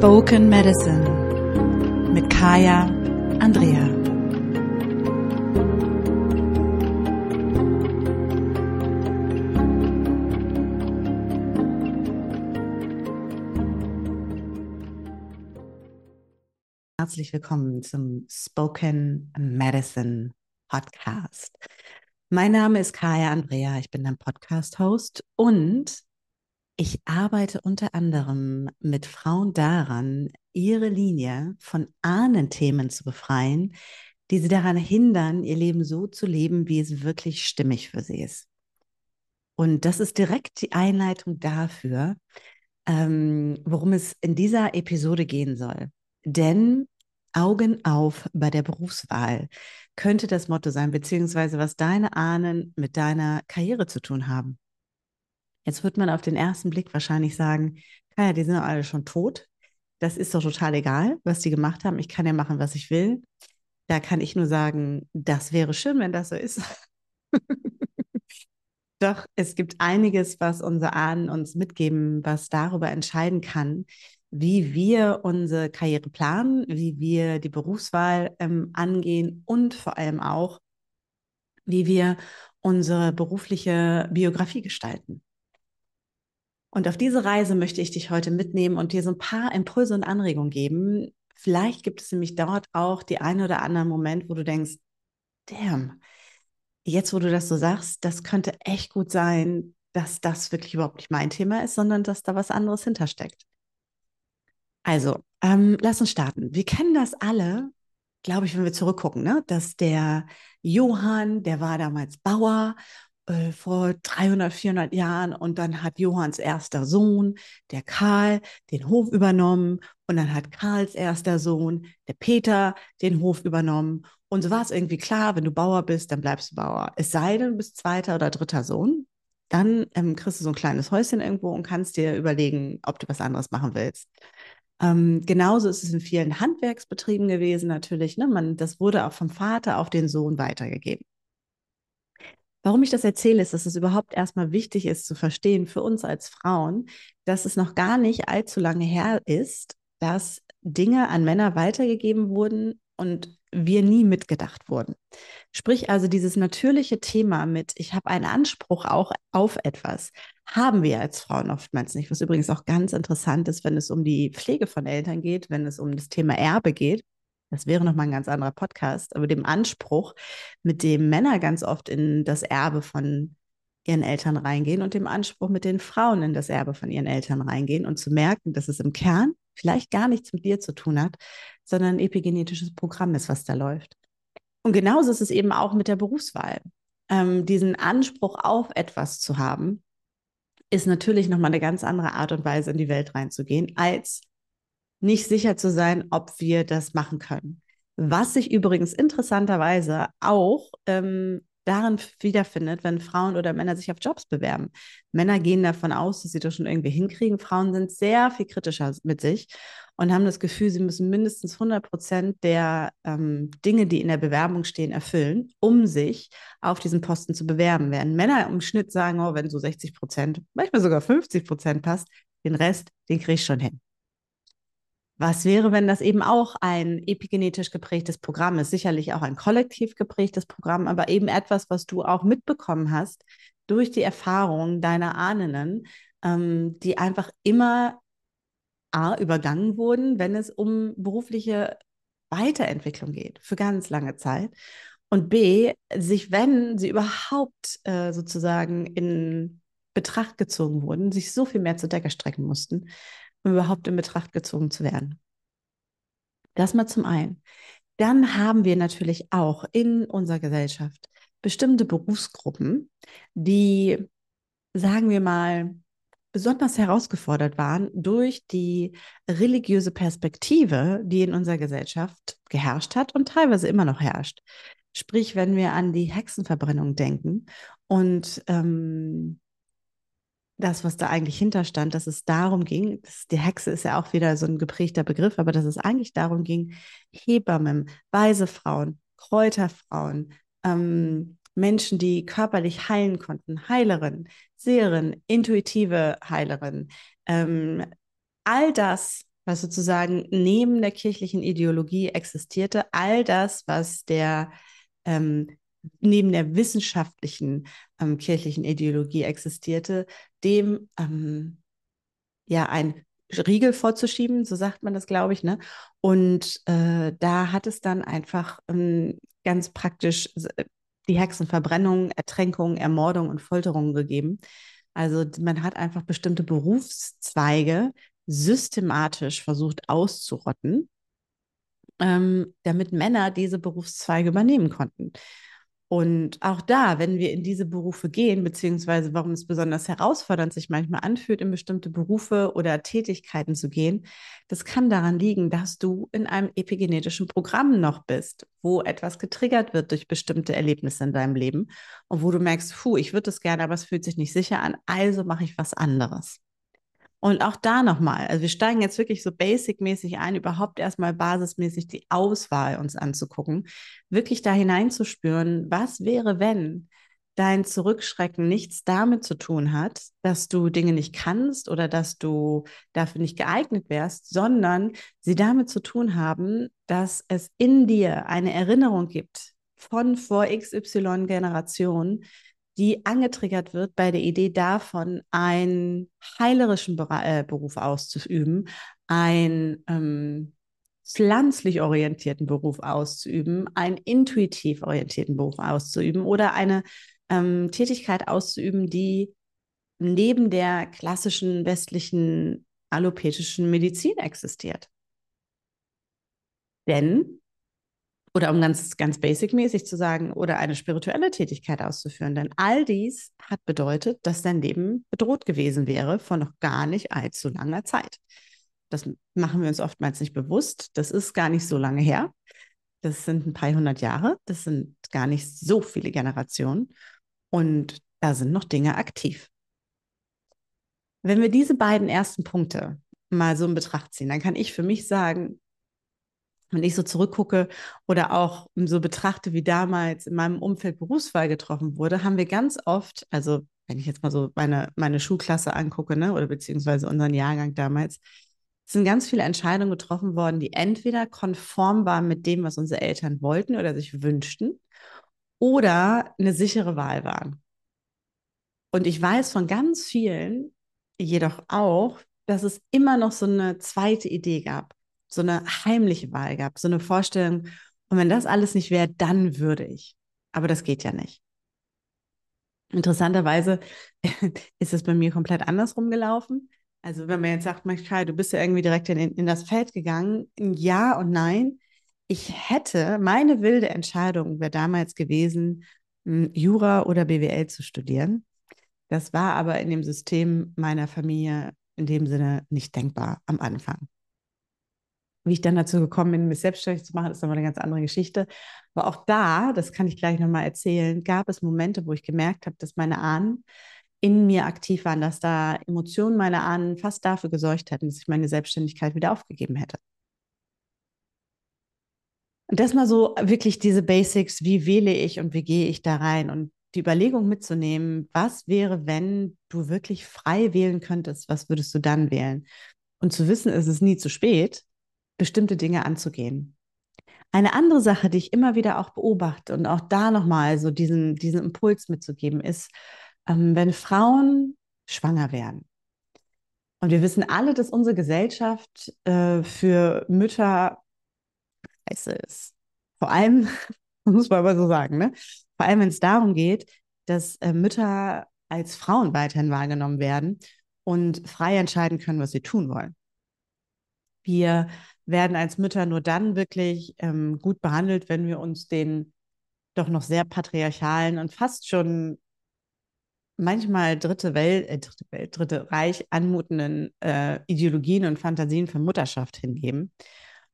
Spoken Medicine mit Kaya Andrea. Herzlich willkommen zum Spoken Medicine Podcast. Mein Name ist Kaya Andrea, ich bin dein Podcast-Host und ich arbeite unter anderem mit Frauen daran, ihre Linie von Ahnenthemen zu befreien, die sie daran hindern, ihr Leben so zu leben, wie es wirklich stimmig für sie ist. Und das ist direkt die Einleitung dafür, ähm, worum es in dieser Episode gehen soll. Denn Augen auf bei der Berufswahl könnte das Motto sein, beziehungsweise was deine Ahnen mit deiner Karriere zu tun haben. Jetzt wird man auf den ersten Blick wahrscheinlich sagen, ja, die sind doch alle schon tot. Das ist doch total egal, was die gemacht haben. Ich kann ja machen, was ich will. Da kann ich nur sagen, das wäre schön, wenn das so ist. Doch es gibt einiges, was unsere Ahnen uns mitgeben, was darüber entscheiden kann, wie wir unsere Karriere planen, wie wir die Berufswahl ähm, angehen und vor allem auch, wie wir unsere berufliche Biografie gestalten. Und auf diese Reise möchte ich dich heute mitnehmen und dir so ein paar Impulse und Anregungen geben. Vielleicht gibt es nämlich dort auch die ein oder anderen Moment, wo du denkst, damn, jetzt wo du das so sagst, das könnte echt gut sein, dass das wirklich überhaupt nicht mein Thema ist, sondern dass da was anderes hintersteckt. Also, ähm, lass uns starten. Wir kennen das alle, glaube ich, wenn wir zurückgucken, ne? dass der Johann, der war damals Bauer äh, vor 300, 400 Jahren und dann hat Johanns erster Sohn, der Karl, den Hof übernommen und dann hat Karls erster Sohn, der Peter, den Hof übernommen. Und so war es irgendwie klar, wenn du Bauer bist, dann bleibst du Bauer. Es sei denn, du bist zweiter oder dritter Sohn, dann ähm, kriegst du so ein kleines Häuschen irgendwo und kannst dir überlegen, ob du was anderes machen willst. Ähm, genauso ist es in vielen Handwerksbetrieben gewesen natürlich. Ne? Man, das wurde auch vom Vater auf den Sohn weitergegeben. Warum ich das erzähle, ist, dass es überhaupt erstmal wichtig ist zu verstehen für uns als Frauen, dass es noch gar nicht allzu lange her ist, dass Dinge an Männer weitergegeben wurden und wir nie mitgedacht wurden. Sprich also dieses natürliche Thema mit, ich habe einen Anspruch auch auf etwas, haben wir als Frauen oftmals nicht, was übrigens auch ganz interessant ist, wenn es um die Pflege von Eltern geht, wenn es um das Thema Erbe geht das wäre nochmal ein ganz anderer Podcast, aber dem Anspruch, mit dem Männer ganz oft in das Erbe von ihren Eltern reingehen und dem Anspruch, mit den Frauen in das Erbe von ihren Eltern reingehen und zu merken, dass es im Kern vielleicht gar nichts mit dir zu tun hat, sondern ein epigenetisches Programm ist, was da läuft. Und genauso ist es eben auch mit der Berufswahl. Ähm, diesen Anspruch auf etwas zu haben, ist natürlich nochmal eine ganz andere Art und Weise, in die Welt reinzugehen, als nicht sicher zu sein, ob wir das machen können. Was sich übrigens interessanterweise auch ähm, darin wiederfindet, wenn Frauen oder Männer sich auf Jobs bewerben. Männer gehen davon aus, dass sie das schon irgendwie hinkriegen. Frauen sind sehr viel kritischer mit sich und haben das Gefühl, sie müssen mindestens 100 Prozent der ähm, Dinge, die in der Bewerbung stehen, erfüllen, um sich auf diesen Posten zu bewerben. Während Männer im Schnitt sagen, oh, wenn so 60 Prozent, manchmal sogar 50 Prozent passt, den Rest, den kriege ich schon hin. Was wäre, wenn das eben auch ein epigenetisch geprägtes Programm ist? Sicherlich auch ein kollektiv geprägtes Programm, aber eben etwas, was du auch mitbekommen hast durch die Erfahrungen deiner Ahnen, ähm, die einfach immer A, übergangen wurden, wenn es um berufliche Weiterentwicklung geht, für ganz lange Zeit. Und B, sich, wenn sie überhaupt äh, sozusagen in Betracht gezogen wurden, sich so viel mehr zur Decke strecken mussten, um überhaupt in Betracht gezogen zu werden. Das mal zum einen. Dann haben wir natürlich auch in unserer Gesellschaft bestimmte Berufsgruppen, die, sagen wir mal, besonders herausgefordert waren durch die religiöse Perspektive, die in unserer Gesellschaft geherrscht hat und teilweise immer noch herrscht. Sprich, wenn wir an die Hexenverbrennung denken und ähm, das, was da eigentlich hinterstand, dass es darum ging, das, die Hexe ist ja auch wieder so ein geprägter Begriff, aber dass es eigentlich darum ging, Hebammen, weise Frauen, Kräuterfrauen, ähm, Menschen, die körperlich heilen konnten, Heilerinnen, Seherinnen, intuitive Heilerinnen, ähm, all das was sozusagen neben der kirchlichen Ideologie existierte, all das, was der ähm, neben der wissenschaftlichen ähm, kirchlichen Ideologie existierte, dem ähm, ja ein Riegel vorzuschieben, so sagt man das, glaube ich. Ne? Und äh, da hat es dann einfach ähm, ganz praktisch äh, die Hexenverbrennung, Ertränkung, Ermordung und Folterung gegeben. Also man hat einfach bestimmte Berufszweige systematisch versucht auszurotten, ähm, damit Männer diese Berufszweige übernehmen konnten. Und auch da, wenn wir in diese Berufe gehen, beziehungsweise warum es besonders herausfordernd sich manchmal anfühlt, in bestimmte Berufe oder Tätigkeiten zu gehen, das kann daran liegen, dass du in einem epigenetischen Programm noch bist, wo etwas getriggert wird durch bestimmte Erlebnisse in deinem Leben und wo du merkst, puh, ich würde es gerne, aber es fühlt sich nicht sicher an, also mache ich was anderes. Und auch da nochmal, also wir steigen jetzt wirklich so basic-mäßig ein, überhaupt erstmal basismäßig die Auswahl uns anzugucken, wirklich da hineinzuspüren, was wäre, wenn dein Zurückschrecken nichts damit zu tun hat, dass du Dinge nicht kannst oder dass du dafür nicht geeignet wärst, sondern sie damit zu tun haben, dass es in dir eine Erinnerung gibt von vor XY Generationen, die angetriggert wird bei der Idee davon, einen heilerischen äh, Beruf auszuüben, einen ähm, pflanzlich orientierten Beruf auszuüben, einen intuitiv orientierten Beruf auszuüben oder eine ähm, Tätigkeit auszuüben, die neben der klassischen westlichen allopatischen Medizin existiert. Denn oder um ganz, ganz basic-mäßig zu sagen, oder eine spirituelle Tätigkeit auszuführen. Denn all dies hat bedeutet, dass dein Leben bedroht gewesen wäre vor noch gar nicht allzu langer Zeit. Das machen wir uns oftmals nicht bewusst. Das ist gar nicht so lange her. Das sind ein paar hundert Jahre. Das sind gar nicht so viele Generationen. Und da sind noch Dinge aktiv. Wenn wir diese beiden ersten Punkte mal so in Betracht ziehen, dann kann ich für mich sagen, wenn ich so zurückgucke oder auch so betrachte, wie damals in meinem Umfeld Berufswahl getroffen wurde, haben wir ganz oft, also wenn ich jetzt mal so meine, meine Schulklasse angucke, ne, oder beziehungsweise unseren Jahrgang damals, sind ganz viele Entscheidungen getroffen worden, die entweder konform waren mit dem, was unsere Eltern wollten oder sich wünschten, oder eine sichere Wahl waren. Und ich weiß von ganz vielen jedoch auch, dass es immer noch so eine zweite Idee gab so eine heimliche Wahl gab, so eine Vorstellung, und wenn das alles nicht wäre, dann würde ich. Aber das geht ja nicht. Interessanterweise ist es bei mir komplett andersrum gelaufen. Also wenn man jetzt sagt, Michael, du bist ja irgendwie direkt in, in das Feld gegangen, ja und nein. Ich hätte, meine wilde Entscheidung wäre damals gewesen, hm, Jura oder BWL zu studieren. Das war aber in dem System meiner Familie in dem Sinne nicht denkbar am Anfang. Wie ich dann dazu gekommen bin, mich selbstständig zu machen, ist nochmal eine ganz andere Geschichte. Aber auch da, das kann ich gleich nochmal erzählen, gab es Momente, wo ich gemerkt habe, dass meine Ahnen in mir aktiv waren, dass da Emotionen meiner Ahnen fast dafür gesorgt hätten, dass ich meine Selbstständigkeit wieder aufgegeben hätte. Und das mal so wirklich diese Basics, wie wähle ich und wie gehe ich da rein und die Überlegung mitzunehmen, was wäre, wenn du wirklich frei wählen könntest, was würdest du dann wählen? Und zu wissen, es ist nie zu spät, bestimmte Dinge anzugehen. Eine andere Sache, die ich immer wieder auch beobachte und auch da nochmal so diesen, diesen Impuls mitzugeben, ist, ähm, wenn Frauen schwanger werden. Und wir wissen alle, dass unsere Gesellschaft äh, für Mütter scheiße ist. Vor allem, muss man aber so sagen, ne? Vor allem, wenn es darum geht, dass äh, Mütter als Frauen weiterhin wahrgenommen werden und frei entscheiden können, was sie tun wollen. Wir werden als Mütter nur dann wirklich ähm, gut behandelt, wenn wir uns den doch noch sehr patriarchalen und fast schon manchmal dritte Welt, äh, dritte Welt, dritte Reich anmutenden äh, Ideologien und Fantasien für Mutterschaft hingeben.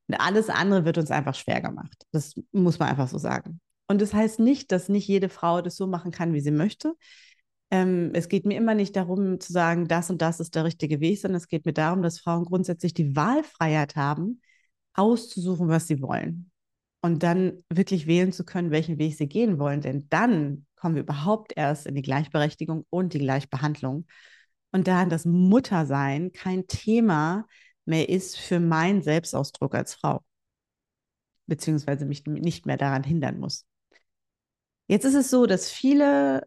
Und alles andere wird uns einfach schwer gemacht. Das muss man einfach so sagen. Und das heißt nicht, dass nicht jede Frau das so machen kann, wie sie möchte. Ähm, es geht mir immer nicht darum zu sagen, das und das ist der richtige Weg, sondern es geht mir darum, dass Frauen grundsätzlich die Wahlfreiheit haben, auszusuchen, was sie wollen. Und dann wirklich wählen zu können, welchen Weg sie gehen wollen. Denn dann kommen wir überhaupt erst in die Gleichberechtigung und die Gleichbehandlung. Und da das Muttersein kein Thema mehr ist für meinen Selbstausdruck als Frau, beziehungsweise mich nicht mehr daran hindern muss. Jetzt ist es so, dass viele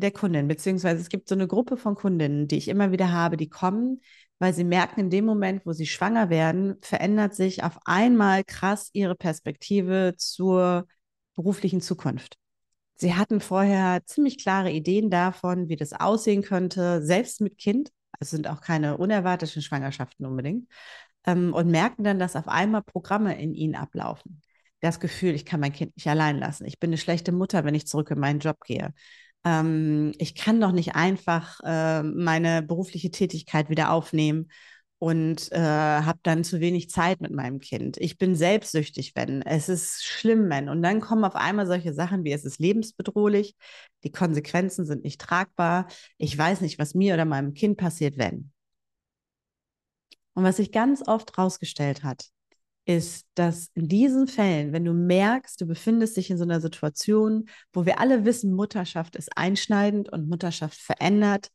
der Kundinnen, beziehungsweise es gibt so eine Gruppe von Kundinnen, die ich immer wieder habe, die kommen, weil sie merken, in dem Moment, wo sie schwanger werden, verändert sich auf einmal krass ihre Perspektive zur beruflichen Zukunft. Sie hatten vorher ziemlich klare Ideen davon, wie das aussehen könnte, selbst mit Kind. Es sind auch keine unerwarteten Schwangerschaften unbedingt. Ähm, und merken dann, dass auf einmal Programme in ihnen ablaufen. Das Gefühl, ich kann mein Kind nicht allein lassen. Ich bin eine schlechte Mutter, wenn ich zurück in meinen Job gehe ähm, ich kann doch nicht einfach äh, meine berufliche Tätigkeit wieder aufnehmen und äh, habe dann zu wenig Zeit mit meinem Kind. Ich bin selbstsüchtig, wenn. Es ist schlimm, wenn. Und dann kommen auf einmal solche Sachen wie, es ist lebensbedrohlich, die Konsequenzen sind nicht tragbar, ich weiß nicht, was mir oder meinem Kind passiert, wenn. Und was sich ganz oft herausgestellt hat, ist, dass in diesen Fällen, wenn du merkst, du befindest dich in so einer Situation, wo wir alle wissen, Mutterschaft ist einschneidend und Mutterschaft verändert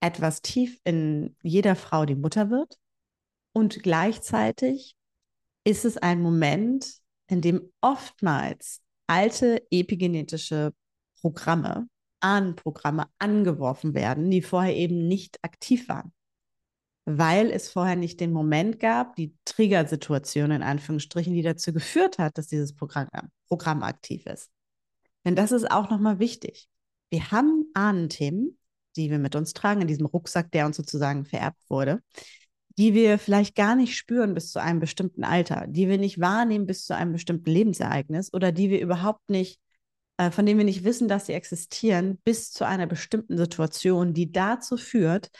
etwas tief in jeder Frau, die Mutter wird. Und gleichzeitig ist es ein Moment, in dem oftmals alte epigenetische Programme, Ahnenprogramme angeworfen werden, die vorher eben nicht aktiv waren weil es vorher nicht den Moment gab, die Triggersituation in Anführungsstrichen, die dazu geführt hat, dass dieses Programm, Programm aktiv ist. Denn das ist auch nochmal wichtig. Wir haben Ahnenthemen, die wir mit uns tragen, in diesem Rucksack, der uns sozusagen vererbt wurde, die wir vielleicht gar nicht spüren bis zu einem bestimmten Alter, die wir nicht wahrnehmen bis zu einem bestimmten Lebensereignis oder die wir überhaupt nicht, äh, von denen wir nicht wissen, dass sie existieren, bis zu einer bestimmten Situation, die dazu führt,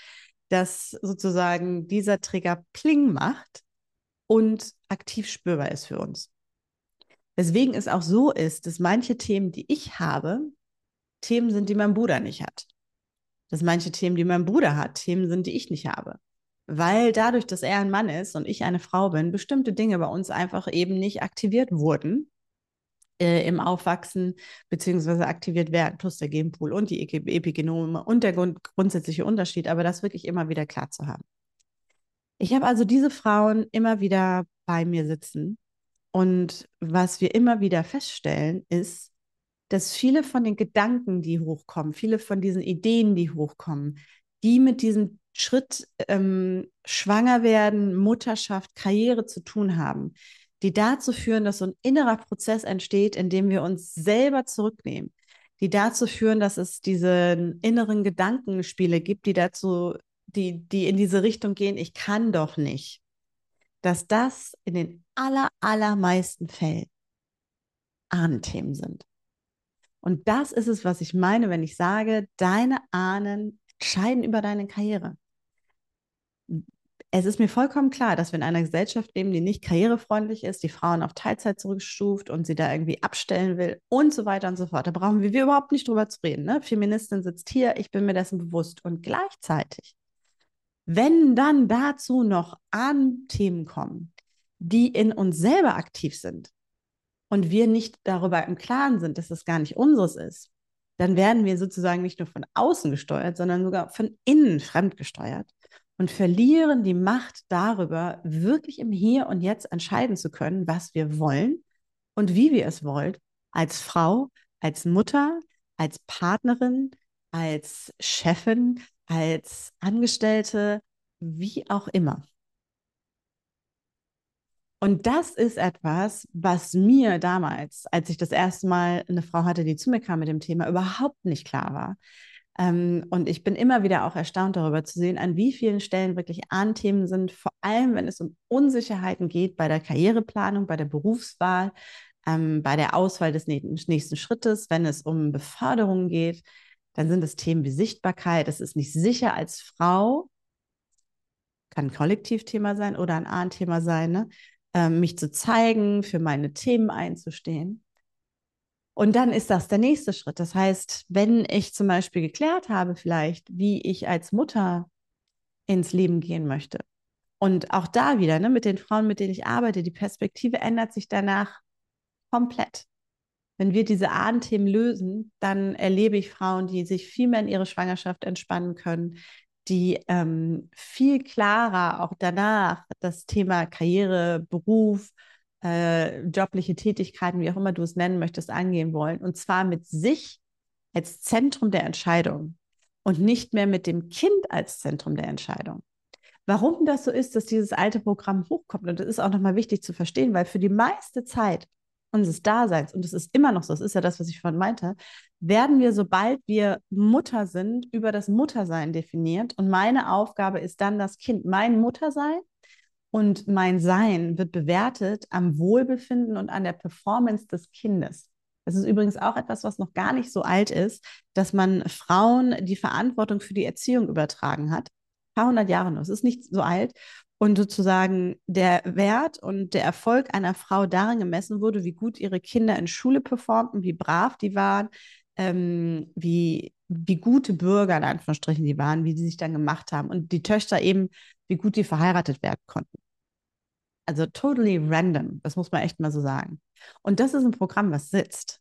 dass sozusagen dieser Trigger Pling macht und aktiv spürbar ist für uns. Weswegen es auch so ist, dass manche Themen, die ich habe, Themen sind, die mein Bruder nicht hat. Dass manche Themen, die mein Bruder hat, Themen sind, die ich nicht habe. Weil dadurch, dass er ein Mann ist und ich eine Frau bin, bestimmte Dinge bei uns einfach eben nicht aktiviert wurden äh, im Aufwachsen beziehungsweise aktiviert werden, plus der Genpool und die Epigenome und der grund grundsätzliche Unterschied, aber das wirklich immer wieder klar zu haben. Ich habe also diese Frauen immer wieder bei mir sitzen und was wir immer wieder feststellen ist, dass viele von den Gedanken, die hochkommen, viele von diesen Ideen, die hochkommen, die mit diesem Schritt ähm, schwanger werden, Mutterschaft, Karriere zu tun haben, die dazu führen, dass so ein innerer Prozess entsteht, in dem wir uns selber zurücknehmen, die dazu führen, dass es diese inneren Gedankenspiele gibt, die dazu, die, die in diese Richtung gehen, ich kann doch nicht, dass das in den aller, allermeisten Fällen Ahnenthemen sind. Und das ist es, was ich meine, wenn ich sage, deine Ahnen entscheiden über deine Karriere es ist mir vollkommen klar, dass wir in einer Gesellschaft leben, die nicht karrierefreundlich ist, die Frauen auf Teilzeit zurückstuft und sie da irgendwie abstellen will und so weiter und so fort. Da brauchen wir, wir überhaupt nicht drüber zu reden. Ne? Feministin sitzt hier, ich bin mir dessen bewusst. Und gleichzeitig, wenn dann dazu noch Themen kommen, die in uns selber aktiv sind und wir nicht darüber im Klaren sind, dass das gar nicht unseres ist, dann werden wir sozusagen nicht nur von außen gesteuert, sondern sogar von innen fremdgesteuert und verlieren die Macht darüber, wirklich im Hier und Jetzt entscheiden zu können, was wir wollen und wie wir es wollen, als Frau, als Mutter, als Partnerin, als Chefin, als Angestellte, wie auch immer. Und das ist etwas, was mir damals, als ich das erste Mal eine Frau hatte, die zu mir kam mit dem Thema, überhaupt nicht klar war. Ähm, und ich bin immer wieder auch erstaunt darüber zu sehen, an wie vielen Stellen wirklich Ahnthemen sind, vor allem wenn es um Unsicherheiten geht bei der Karriereplanung, bei der Berufswahl, ähm, bei der Auswahl des nächsten Schrittes, wenn es um Beförderung geht, dann sind es Themen wie Sichtbarkeit. Es ist nicht sicher als Frau, kann ein Kollektivthema sein oder ein Ahnthema sein, ne? ähm, mich zu zeigen, für meine Themen einzustehen. Und dann ist das der nächste Schritt. Das heißt, wenn ich zum Beispiel geklärt habe, vielleicht, wie ich als Mutter ins Leben gehen möchte. Und auch da wieder, ne, mit den Frauen, mit denen ich arbeite, die Perspektive ändert sich danach komplett. Wenn wir diese Ahnenthemen lösen, dann erlebe ich Frauen, die sich viel mehr in ihre Schwangerschaft entspannen können, die ähm, viel klarer auch danach das Thema Karriere, Beruf, äh, jobliche Tätigkeiten, wie auch immer du es nennen möchtest, angehen wollen. Und zwar mit sich als Zentrum der Entscheidung und nicht mehr mit dem Kind als Zentrum der Entscheidung. Warum das so ist, dass dieses alte Programm hochkommt, und das ist auch nochmal wichtig zu verstehen, weil für die meiste Zeit unseres Daseins, und es ist immer noch so, das ist ja das, was ich vorhin meinte, werden wir, sobald wir Mutter sind, über das Muttersein definiert. Und meine Aufgabe ist dann das Kind. Mein Muttersein und mein Sein wird bewertet am Wohlbefinden und an der Performance des Kindes. Das ist übrigens auch etwas, was noch gar nicht so alt ist, dass man Frauen die Verantwortung für die Erziehung übertragen hat. Ein paar hundert Jahre noch. Es ist nicht so alt. Und sozusagen der Wert und der Erfolg einer Frau darin gemessen wurde, wie gut ihre Kinder in Schule performten, wie brav die waren, ähm, wie, wie gute Bürger in Anführungsstrichen die waren, wie die sich dann gemacht haben. Und die Töchter eben, wie gut die verheiratet werden konnten. Also totally random, das muss man echt mal so sagen. Und das ist ein Programm, was sitzt.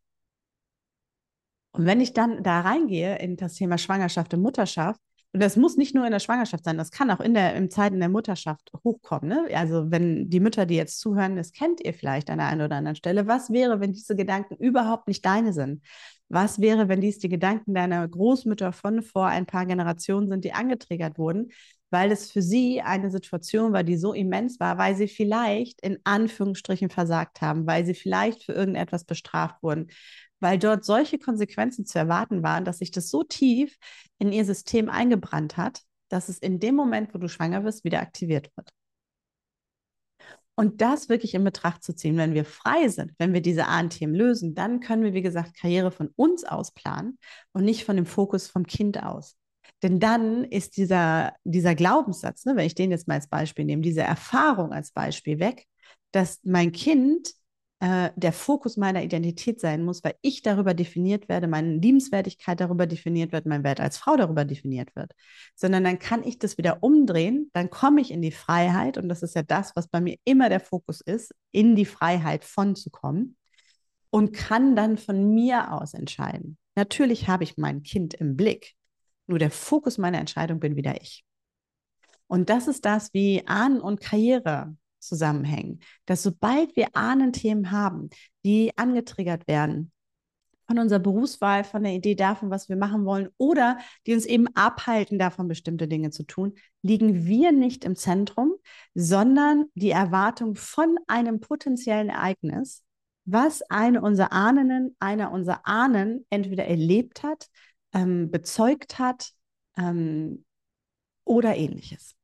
Und wenn ich dann da reingehe in das Thema Schwangerschaft und Mutterschaft, und das muss nicht nur in der Schwangerschaft sein, das kann auch in der im Zeiten der Mutterschaft hochkommen. Ne? Also wenn die Mütter, die jetzt zuhören, das kennt ihr vielleicht an der einen oder anderen Stelle. Was wäre, wenn diese Gedanken überhaupt nicht deine sind? Was wäre, wenn dies die Gedanken deiner Großmütter von vor ein paar Generationen sind, die angetriggert wurden, weil es für sie eine Situation war, die so immens war, weil sie vielleicht in Anführungsstrichen versagt haben, weil sie vielleicht für irgendetwas bestraft wurden, weil dort solche Konsequenzen zu erwarten waren, dass sich das so tief in ihr System eingebrannt hat, dass es in dem Moment, wo du schwanger wirst, wieder aktiviert wird. Und das wirklich in Betracht zu ziehen, wenn wir frei sind, wenn wir diese Ahnenthemen lösen, dann können wir, wie gesagt, Karriere von uns aus planen und nicht von dem Fokus vom Kind aus. Denn dann ist dieser, dieser Glaubenssatz, ne, wenn ich den jetzt mal als Beispiel nehme, diese Erfahrung als Beispiel weg, dass mein Kind äh, der Fokus meiner Identität sein muss, weil ich darüber definiert werde, meine Liebenswertigkeit darüber definiert wird, mein Wert als Frau darüber definiert wird. Sondern dann kann ich das wieder umdrehen, dann komme ich in die Freiheit und das ist ja das, was bei mir immer der Fokus ist, in die Freiheit von zu kommen und kann dann von mir aus entscheiden. Natürlich habe ich mein Kind im Blick, nur der Fokus meiner Entscheidung bin wieder ich. Und das ist das, wie Ahnen und Karriere zusammenhängen. Dass sobald wir Ahnenthemen haben, die angetriggert werden von unserer Berufswahl, von der Idee davon, was wir machen wollen oder die uns eben abhalten, davon bestimmte Dinge zu tun, liegen wir nicht im Zentrum, sondern die Erwartung von einem potenziellen Ereignis, was eine unserer Ahnen, einer unserer Ahnen entweder erlebt hat, ähm, bezeugt hat ähm, oder ähnliches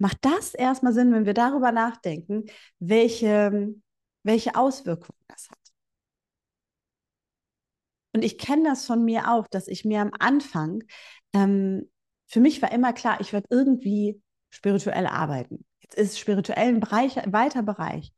macht das erstmal Sinn, wenn wir darüber nachdenken, welche, welche Auswirkungen das hat. Und ich kenne das von mir auch, dass ich mir am Anfang, ähm, für mich war immer klar, ich werde irgendwie spirituell arbeiten. Jetzt ist spirituell ein Bereich, weiter Bereich.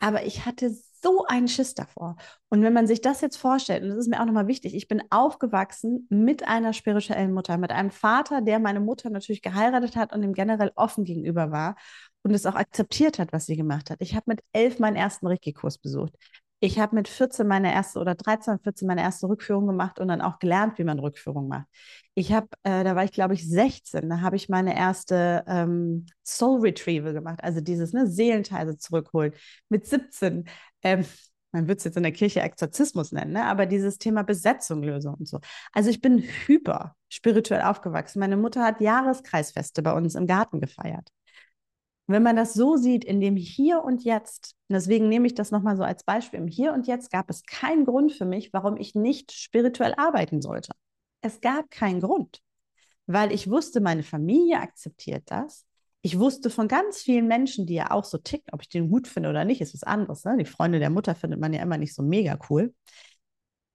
Aber ich hatte so einen Schiss davor. Und wenn man sich das jetzt vorstellt, und das ist mir auch nochmal wichtig, ich bin aufgewachsen mit einer spirituellen Mutter, mit einem Vater, der meine Mutter natürlich geheiratet hat und ihm generell offen gegenüber war und es auch akzeptiert hat, was sie gemacht hat. Ich habe mit elf meinen ersten Reiki-Kurs besucht. Ich habe mit 14 meine erste oder 13, 14 meine erste Rückführung gemacht und dann auch gelernt, wie man Rückführung macht. Ich habe, äh, da war ich glaube ich 16, da habe ich meine erste ähm, Soul Retrieval gemacht, also dieses ne, Seelenteile zurückholen. Mit 17, ähm, man würde es jetzt in der Kirche Exorzismus nennen, ne? aber dieses Thema Besetzung, Lösung und so. Also ich bin hyper spirituell aufgewachsen. Meine Mutter hat Jahreskreisfeste bei uns im Garten gefeiert wenn man das so sieht, in dem Hier und Jetzt, und deswegen nehme ich das nochmal so als Beispiel, im Hier und Jetzt gab es keinen Grund für mich, warum ich nicht spirituell arbeiten sollte. Es gab keinen Grund, weil ich wusste, meine Familie akzeptiert das. Ich wusste von ganz vielen Menschen, die ja auch so ticken, ob ich den gut finde oder nicht, ist was anderes. Ne? Die Freunde der Mutter findet man ja immer nicht so mega cool.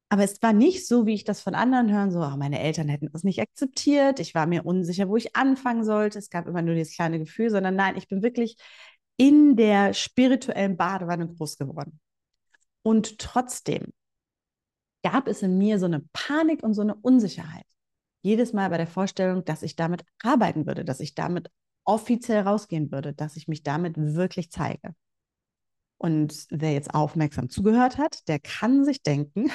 Aber es war nicht so, wie ich das von anderen hören, so, oh, meine Eltern hätten das nicht akzeptiert. Ich war mir unsicher, wo ich anfangen sollte. Es gab immer nur dieses kleine Gefühl, sondern nein, ich bin wirklich in der spirituellen Badewanne groß geworden. Und trotzdem gab es in mir so eine Panik und so eine Unsicherheit. Jedes Mal bei der Vorstellung, dass ich damit arbeiten würde, dass ich damit offiziell rausgehen würde, dass ich mich damit wirklich zeige. Und wer jetzt aufmerksam zugehört hat, der kann sich denken,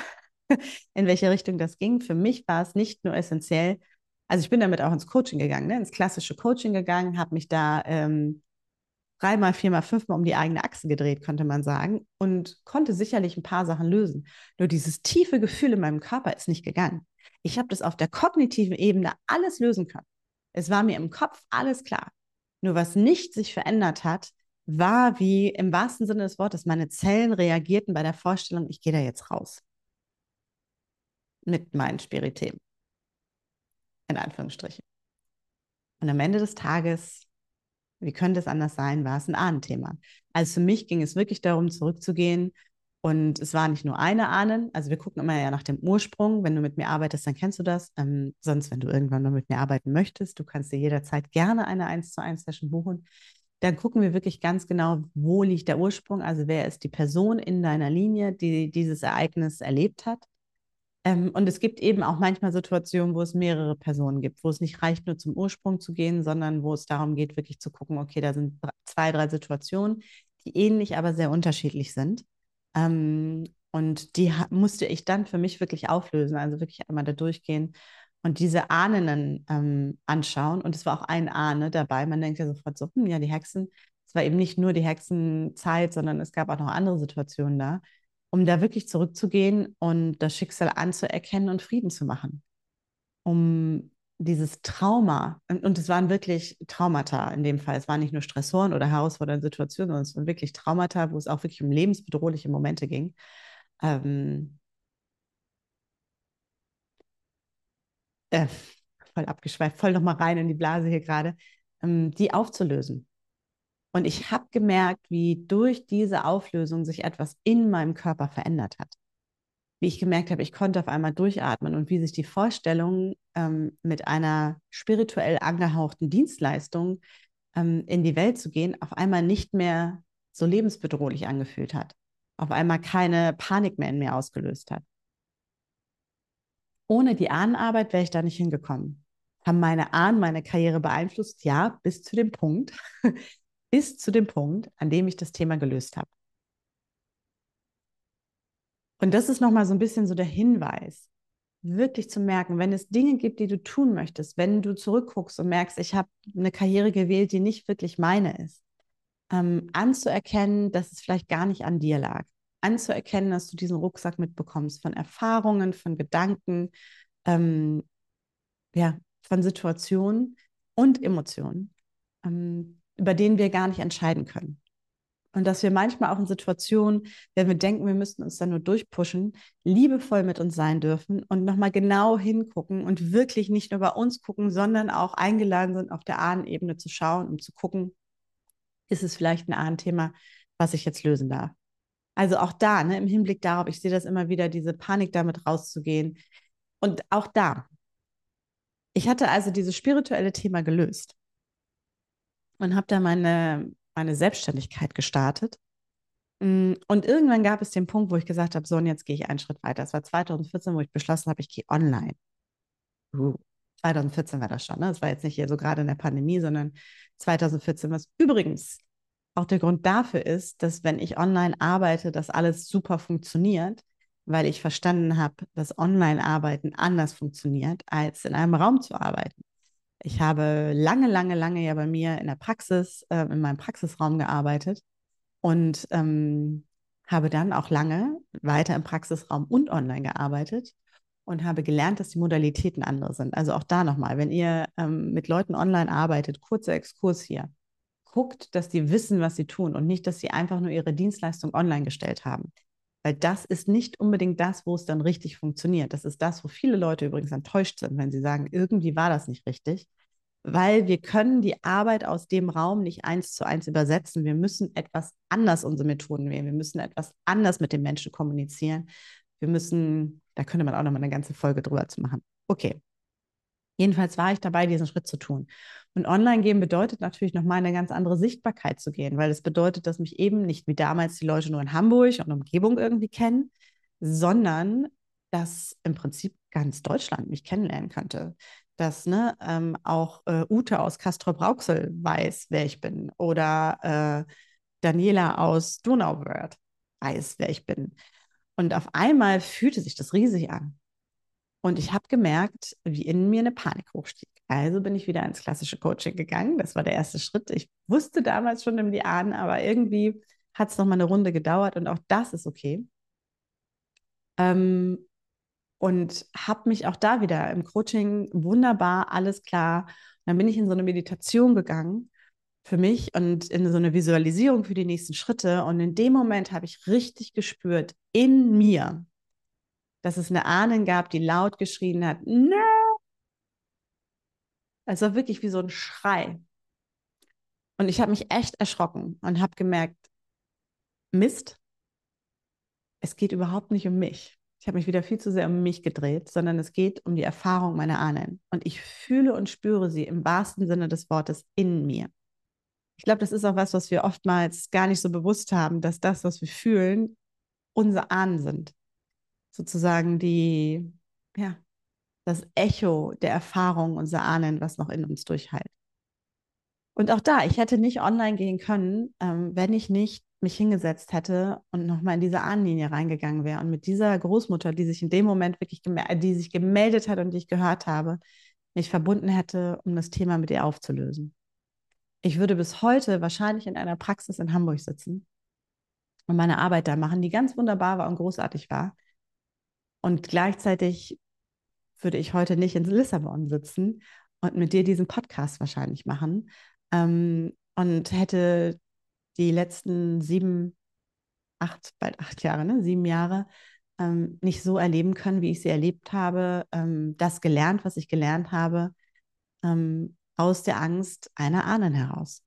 in welche Richtung das ging. Für mich war es nicht nur essentiell, Also ich bin damit auch ins Coaching gegangen, ne? ins klassische Coaching gegangen, habe mich da ähm, dreimal, viermal, fünfmal um die eigene Achse gedreht, könnte man sagen, und konnte sicherlich ein paar Sachen lösen. Nur dieses tiefe Gefühl in meinem Körper ist nicht gegangen. Ich habe das auf der kognitiven Ebene alles lösen können. Es war mir im Kopf alles klar. Nur was nicht sich verändert hat, war wie im wahrsten Sinne des Wortes, meine Zellen reagierten bei der Vorstellung, ich gehe da jetzt raus. Mit meinen Spirithemen. In Anführungsstrichen. Und am Ende des Tages wie könnte es anders sein, war es ein Ahnenthema. Also für mich ging es wirklich darum, zurückzugehen. Und es war nicht nur eine Ahnen, also wir gucken immer ja nach dem Ursprung. Wenn du mit mir arbeitest, dann kennst du das. Ähm, sonst, wenn du irgendwann mal mit mir arbeiten möchtest, du kannst dir jederzeit gerne eine 1 zu 1 Session buchen. Dann gucken wir wirklich ganz genau, wo liegt der Ursprung, also wer ist die Person in deiner Linie, die dieses Ereignis erlebt hat. Ähm, und es gibt eben auch manchmal Situationen, wo es mehrere Personen gibt, wo es nicht reicht, nur zum Ursprung zu gehen, sondern wo es darum geht, wirklich zu gucken, okay, da sind zwei, drei Situationen, die ähnlich, aber sehr unterschiedlich sind. Ähm, und die musste ich dann für mich wirklich auflösen, also wirklich einmal da durchgehen und diese Ahnen ähm, anschauen. Und es war auch ein Ahne dabei. Man denkt ja sofort so, hm, ja, die Hexen. Es war eben nicht nur die Hexenzeit, sondern es gab auch noch andere Situationen da um da wirklich zurückzugehen und das Schicksal anzuerkennen und Frieden zu machen. Um dieses Trauma, und, es waren wirklich Traumata in dem Fall, es waren nicht nur Stressoren oder herausfordernde Situationen, sondern es waren wirklich Traumata, wo es auch wirklich um lebensbedrohliche Momente ging. Ähm, äh, voll abgeschweift, voll nochmal rein in die Blase hier gerade, ähm, die aufzulösen. Und ich habe gemerkt, wie durch diese Auflösung sich etwas in meinem Körper verändert hat. Wie ich gemerkt habe, ich konnte auf einmal durchatmen und wie sich die Vorstellung ähm, mit einer spirituell angehauchten Dienstleistung ähm, in die Welt zu gehen, auf einmal nicht mehr so lebensbedrohlich angefühlt hat. Auf einmal keine Panik mehr in mir ausgelöst hat. Ohne die Ahnenarbeit wäre ich da nicht hingekommen. Haben meine Ahnen meine Karriere beeinflusst? Ja, bis zu dem Punkt, bis zu dem Punkt, an dem ich das Thema gelöst habe. Und das ist nochmal so ein bisschen so der Hinweis, wirklich zu merken, wenn es Dinge gibt, die du tun möchtest, wenn du zurückguckst und merkst, ich habe eine Karriere gewählt, die nicht wirklich meine ist, ähm, anzuerkennen, dass es vielleicht gar nicht an dir lag, anzuerkennen, dass du diesen Rucksack mitbekommst von Erfahrungen, von Gedanken, ähm, ja, von Situationen und Emotionen. Ähm, über den wir gar nicht entscheiden können. Und dass wir manchmal auch in Situationen, wenn wir denken, wir müssten uns da nur durchpushen, liebevoll mit uns sein dürfen und nochmal genau hingucken und wirklich nicht nur bei uns gucken, sondern auch eingeladen sind, auf der Ahnenebene zu schauen, um zu gucken, ist es vielleicht ein Ahnenthema, was ich jetzt lösen darf. Also auch da, ne, im Hinblick darauf, ich sehe das immer wieder, diese Panik damit rauszugehen. Und auch da, ich hatte also dieses spirituelle Thema gelöst und habe da meine, meine Selbstständigkeit gestartet. Mm, und irgendwann gab es den Punkt, wo ich gesagt habe, so, und jetzt gehe ich einen Schritt weiter. Das war 2014, wo ich beschlossen habe, ich gehe online. Uh, 2014 war das schon, ne? Das war jetzt nicht hier so gerade in der Pandemie, sondern 2014, was übrigens auch der Grund dafür ist, dass wenn ich online arbeite, das alles super funktioniert, weil ich verstanden habe, dass Online-Arbeiten anders funktioniert, als in einem Raum zu arbeiten. Ich habe lange, lange, lange ja bei mir in der Praxis, äh, in meinem Praxisraum gearbeitet und ähm, habe dann auch lange weiter im Praxisraum und online gearbeitet und habe gelernt, dass die Modalitäten andere sind. Also auch da nochmal, wenn ihr ähm, mit Leuten online arbeitet, kurzer Exkurs hier, guckt, dass die wissen, was sie tun und nicht, dass sie einfach nur ihre Dienstleistung online gestellt haben. Weil das ist nicht unbedingt das, wo es dann richtig funktioniert. Das ist das, wo viele Leute übrigens enttäuscht sind, wenn sie sagen, irgendwie war das nicht richtig. Weil wir können die Arbeit aus dem Raum nicht eins zu eins übersetzen. Wir müssen etwas anders unsere Methoden wählen. Wir müssen etwas anders mit den Menschen kommunizieren. Wir müssen, da könnte man auch noch mal eine ganze Folge drüber zu machen. Okay. Jedenfalls war ich dabei, diesen Schritt zu tun. Und online gehen bedeutet natürlich nochmal eine ganz andere Sichtbarkeit zu gehen, weil es bedeutet, dass mich eben nicht wie damals die Leute nur in Hamburg und Umgebung irgendwie kennen, sondern dass im Prinzip ganz Deutschland mich kennenlernen könnte. Dass ne, ähm, auch äh, Ute aus Castrop-Rauxel weiß, wer ich bin. Oder äh, Daniela aus Donauwörth weiß, wer ich bin. Und auf einmal fühlte sich das riesig an. Und ich habe gemerkt, wie in mir eine Panik hochstieg. Also bin ich wieder ins klassische Coaching gegangen. Das war der erste Schritt. Ich wusste damals schon im Lianen, aber irgendwie hat es noch mal eine Runde gedauert und auch das ist okay. Ähm, und habe mich auch da wieder im Coaching wunderbar, alles klar. Und dann bin ich in so eine Meditation gegangen für mich und in so eine Visualisierung für die nächsten Schritte. Und in dem Moment habe ich richtig gespürt in mir, dass es eine Ahnen gab, die laut geschrien hat, no! Es war wirklich wie so ein Schrei. Und ich habe mich echt erschrocken und habe gemerkt, Mist, es geht überhaupt nicht um mich. Ich habe mich wieder viel zu sehr um mich gedreht, sondern es geht um die Erfahrung meiner Ahnen. Und ich fühle und spüre sie im wahrsten Sinne des Wortes in mir. Ich glaube, das ist auch was, was wir oftmals gar nicht so bewusst haben, dass das, was wir fühlen, unsere Ahnen sind. Sozusagen die, ja, das Echo der Erfahrung unserer Ahnen, was noch in uns durchhält. Und auch da, ich hätte nicht online gehen können, ähm, wenn ich nicht mich hingesetzt hätte und nochmal in diese Ahnenlinie reingegangen wäre und mit dieser Großmutter, die sich in dem Moment wirklich, die sich gemeldet hat und die ich gehört habe, mich verbunden hätte, um das Thema mit ihr aufzulösen. Ich würde bis heute wahrscheinlich in einer Praxis in Hamburg sitzen und meine Arbeit da machen, die ganz wunderbar war und großartig war. Und gleichzeitig würde ich heute nicht in Lissabon sitzen und mit dir diesen Podcast wahrscheinlich machen ähm, und hätte die letzten sieben, acht, bald acht Jahre, ne? sieben Jahre, ähm, nicht so erleben können, wie ich sie erlebt habe, ähm, das gelernt, was ich gelernt habe, ähm, aus der Angst einer Ahnen heraus.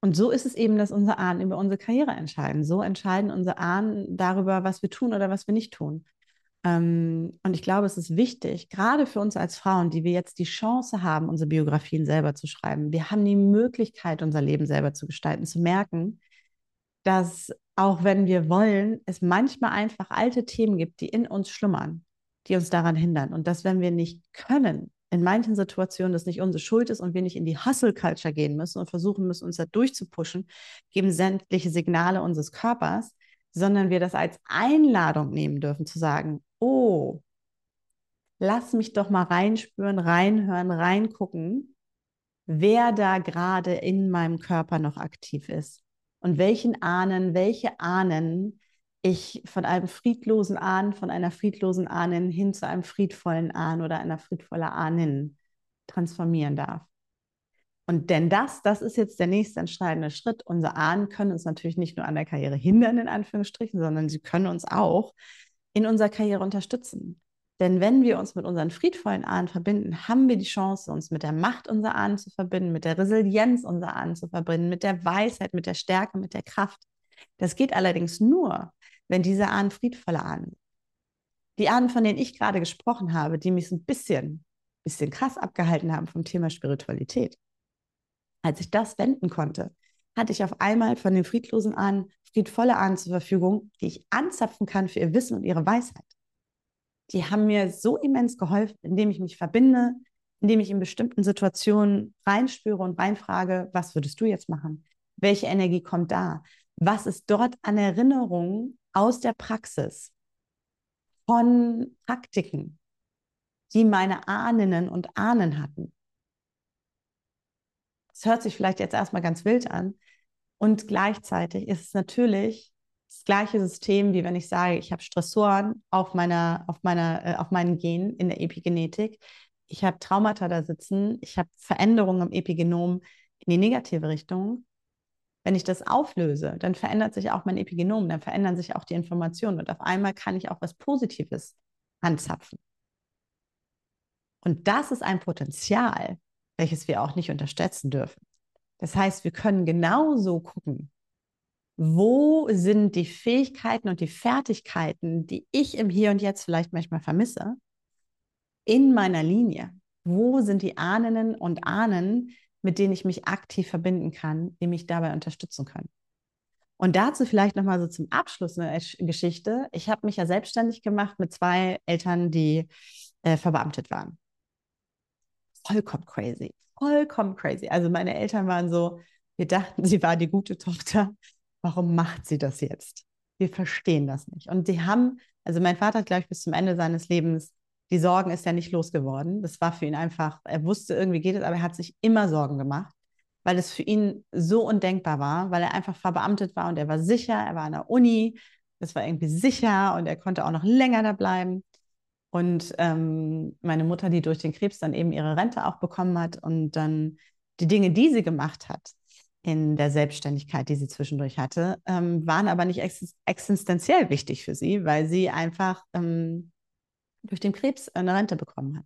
Und so ist es eben, dass unsere Ahnen über unsere Karriere entscheiden. So entscheiden unsere Ahnen darüber, was wir tun oder was wir nicht tun. Ähm, und ich glaube, es ist wichtig, gerade für uns als Frauen, die wir jetzt die Chance haben, unsere Biografien selber zu schreiben. Wir haben die Möglichkeit, unser Leben selber zu gestalten, zu merken, dass auch wenn wir wollen, es manchmal einfach alte Themen gibt, die in uns schlummern, die uns daran hindern. Und dass, wenn wir nicht können, in manchen Situationen das nicht unsere Schuld ist und wir nicht in die Hustle-Culture gehen müssen und versuchen müssen, uns da durchzupushen, geben sämtliche Signale unseres Körpers, sondern wir das als Einladung nehmen dürfen, zu sagen, oh, lass mich doch mal reinspüren, reinhören, reingucken, wer da gerade in meinem Körper noch aktiv ist und welchen Ahnen, welche Ahnen ich von einem friedlosen Ahnen, von einer friedlosen Ahnen hin zu einem friedvollen Ahnen oder einer friedvollen Ahnen transformieren darf. Und denn das, das ist jetzt der nächste entscheidende Schritt. Unsere Ahnen können uns natürlich nicht nur an der Karriere hindern, in Anführungsstrichen, sondern sie können uns auch in unserer Karriere unterstützen. Denn wenn wir uns mit unseren friedvollen Ahnen verbinden, haben wir die Chance, uns mit der Macht unserer Ahnen zu verbinden, mit der Resilienz unserer Ahnen zu verbinden, mit der Weisheit, mit der Stärke, mit der Kraft. Das geht allerdings nur, wenn diese Ahnen friedvolle Ahnen Die Ahnen, von denen ich gerade gesprochen habe, die mich so ein bisschen, bisschen krass abgehalten haben vom Thema Spiritualität, als ich das wenden konnte, hatte ich auf einmal von den friedlosen Ahnen friedvolle Ahnen zur Verfügung, die ich anzapfen kann für ihr Wissen und ihre Weisheit. Die haben mir so immens geholfen, indem ich mich verbinde, indem ich in bestimmten Situationen reinspüre und reinfrage, was würdest du jetzt machen? Welche Energie kommt da? Was ist dort an Erinnerungen aus der Praxis von Praktiken, die meine Ahnen und Ahnen hatten? Es hört sich vielleicht jetzt erstmal ganz wild an. Und gleichzeitig ist es natürlich das gleiche System, wie wenn ich sage, ich habe Stressoren auf, meiner, auf, meiner, äh, auf meinen Genen in der Epigenetik. Ich habe Traumata da sitzen. Ich habe Veränderungen im Epigenom in die negative Richtung. Wenn ich das auflöse, dann verändert sich auch mein Epigenom, dann verändern sich auch die Informationen und auf einmal kann ich auch was Positives anzapfen. Und das ist ein Potenzial, welches wir auch nicht unterschätzen dürfen. Das heißt, wir können genauso gucken, wo sind die Fähigkeiten und die Fertigkeiten, die ich im Hier und Jetzt vielleicht manchmal vermisse, in meiner Linie. Wo sind die Ahnen und Ahnen, mit denen ich mich aktiv verbinden kann, die mich dabei unterstützen können? Und dazu vielleicht nochmal so zum Abschluss eine Geschichte. Ich habe mich ja selbstständig gemacht mit zwei Eltern, die äh, verbeamtet waren vollkommen crazy. Vollkommen crazy. Also meine Eltern waren so, wir dachten, sie war die gute Tochter. Warum macht sie das jetzt? Wir verstehen das nicht. Und die haben, also mein Vater hat, glaube ich, bis zum Ende seines Lebens die Sorgen ist er nicht losgeworden. Das war für ihn einfach, er wusste, irgendwie geht es, aber er hat sich immer Sorgen gemacht, weil es für ihn so undenkbar war, weil er einfach verbeamtet war und er war sicher, er war an der Uni, das war irgendwie sicher und er konnte auch noch länger da bleiben. Und ähm, meine Mutter, die durch den Krebs dann eben ihre Rente auch bekommen hat und dann die Dinge, die sie gemacht hat in der Selbstständigkeit, die sie zwischendurch hatte, ähm, waren aber nicht ex existenziell wichtig für sie, weil sie einfach ähm, durch den Krebs eine Rente bekommen hat.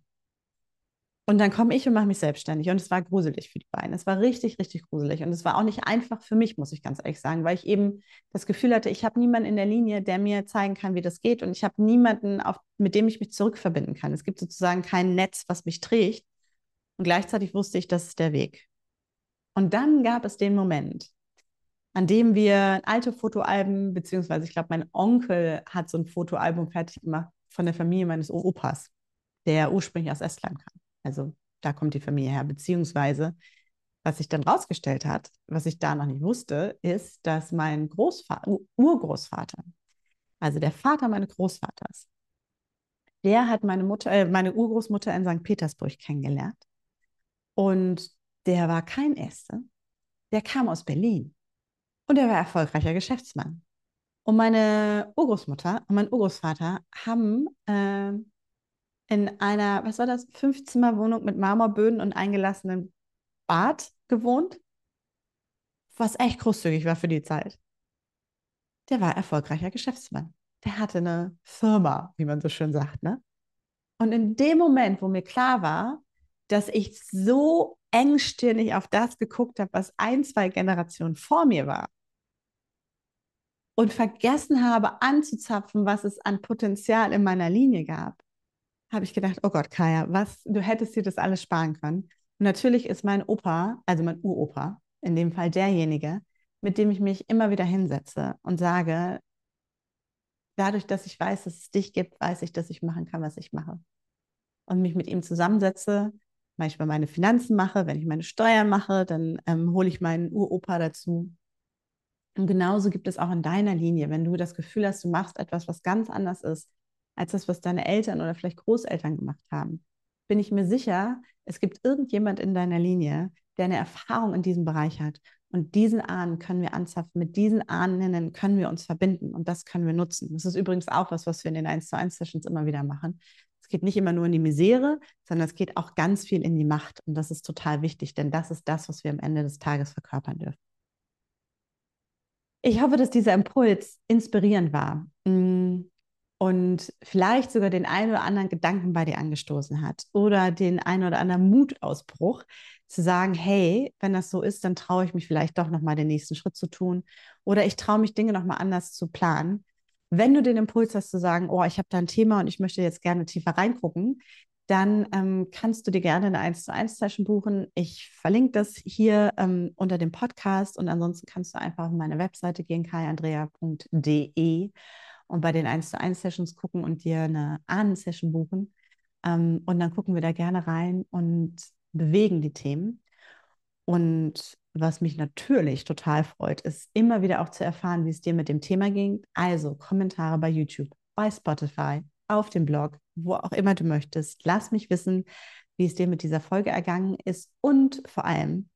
Und dann komme ich und mache mich selbstständig. Und es war gruselig für die beiden. Es war richtig, richtig gruselig. Und es war auch nicht einfach für mich, muss ich ganz ehrlich sagen, weil ich eben das Gefühl hatte, ich habe niemanden in der Linie, der mir zeigen kann, wie das geht. Und ich habe niemanden, auf, mit dem ich mich zurückverbinden kann. Es gibt sozusagen kein Netz, was mich trägt. Und gleichzeitig wusste ich, das ist der Weg. Und dann gab es den Moment, an dem wir alte Fotoalben, beziehungsweise ich glaube, mein Onkel hat so ein Fotoalbum fertig gemacht von der Familie meines Opas, der ursprünglich aus Estland kam. Also da kommt die Familie her, beziehungsweise was sich dann rausgestellt hat, was ich da noch nicht wusste, ist, dass mein Großvater, Urgroßvater, also der Vater meines Großvaters, der hat meine Mutter, äh, meine Urgroßmutter in St. Petersburg kennengelernt. Und der war kein Este, der kam aus Berlin. Und er war erfolgreicher Geschäftsmann. Und meine Urgroßmutter und mein Urgroßvater haben äh, in einer, was war das, Fünfzimmerwohnung mit Marmorböden und eingelassenen Bad gewohnt, was echt großzügig war für die Zeit. Der war erfolgreicher Geschäftsmann. Der hatte eine Firma, wie man so schön sagt, ne? Und in dem Moment, wo mir klar war, dass ich so engstirnig auf das geguckt habe, was ein, zwei Generationen vor mir war, und vergessen habe anzuzapfen, was es an Potenzial in meiner Linie gab, habe ich gedacht, oh Gott, Kaya, was, du hättest dir das alles sparen können. Und natürlich ist mein Opa, also mein Uropa, in dem Fall derjenige, mit dem ich mich immer wieder hinsetze und sage, dadurch, dass ich weiß, dass es dich gibt, weiß ich, dass ich machen kann, was ich mache. Und mich mit ihm zusammensetze, manchmal meine Finanzen mache, wenn ich meine Steuern mache, dann ähm, hole ich meinen Uropa dazu und genauso gibt es auch in deiner Linie, wenn du das Gefühl hast, du machst etwas, was ganz anders ist als das, was deine Eltern oder vielleicht Großeltern gemacht haben, bin ich mir sicher, es gibt irgendjemand in deiner Linie, der eine Erfahrung in diesem Bereich hat. Und diesen Ahnen können wir anzapfen, mit diesen Ahnen können wir uns verbinden und das können wir nutzen. Das ist übrigens auch was, was wir in den 1 zu 1 Sessions immer wieder machen. Es geht nicht immer nur in die Misere, sondern es geht auch ganz viel in die Macht. Und das ist total wichtig, denn das ist das, was wir am Ende des Tages verkörpern dürfen. Ich hoffe, dass dieser Impuls inspirierend war mm, und vielleicht sogar den einen oder anderen Gedanken bei dir angestoßen hat oder den einen oder anderen Mutausbruch zu sagen, hey, wenn das so ist, dann traue ich mich vielleicht doch nochmal den nächsten Schritt zu tun oder ich traue mich Dinge nochmal anders zu planen. Wenn du den Impuls hast zu sagen, oh, ich habe da ein Thema und ich möchte jetzt gerne tiefer reingucken, dann ähm, kannst du dir gerne eine 1 zu 1 Session buchen. Ich verlinke das hier ähm, unter dem Podcast und ansonsten kannst du einfach auf meine Webseite gehen, kaiandrea.de und bei den 1 zu 1 Sessions gucken und dir eine Ahnen-Session buchen. Ähm, und dann gucken wir da gerne rein und bewegen die Themen. Und was mich natürlich total freut, ist immer wieder auch zu erfahren, wie es dir mit dem Thema ging. Also Kommentare bei YouTube, bei Spotify, auf dem Blog, wo auch immer du möchtest. Lass mich wissen, wie es dir mit dieser Folge ergangen ist und vor allem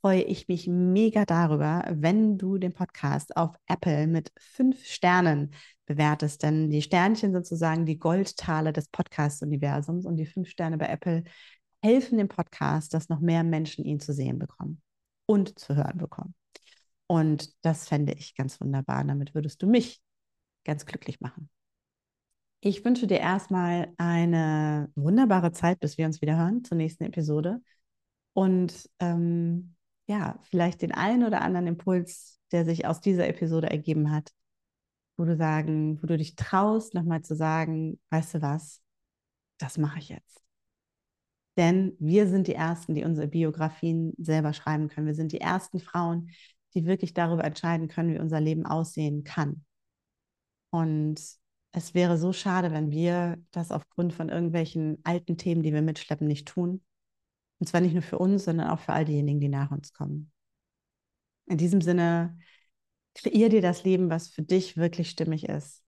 freue ich mich mega darüber, wenn du den Podcast auf Apple mit fünf Sternen bewertest, denn die Sternchen sind sozusagen die Goldtale des Podcast-Universums und die fünf Sterne bei Apple helfen dem Podcast, dass noch mehr Menschen ihn zu sehen bekommen und zu hören bekommen. Und das fände ich ganz wunderbar. Damit würdest du mich ganz glücklich machen. Ich wünsche dir erstmal eine wunderbare Zeit, bis wir uns wieder hören zur nächsten Episode. Und ähm, ja, vielleicht den einen oder anderen Impuls, der sich aus dieser Episode ergeben hat, wo du sagen, wo du dich traust, nochmal zu sagen, weißt du was, das mache ich jetzt. Denn wir sind die Ersten, die unsere Biografien selber schreiben können. Wir sind die ersten Frauen, die wirklich darüber entscheiden können, wie unser Leben aussehen kann. Und es wäre so schade, wenn wir das aufgrund von irgendwelchen alten Themen, die wir mitschleppen, nicht tun. Und zwar nicht nur für uns, sondern auch für all diejenigen, die nach uns kommen. In diesem Sinne, kreier dir das Leben, was für dich wirklich stimmig ist.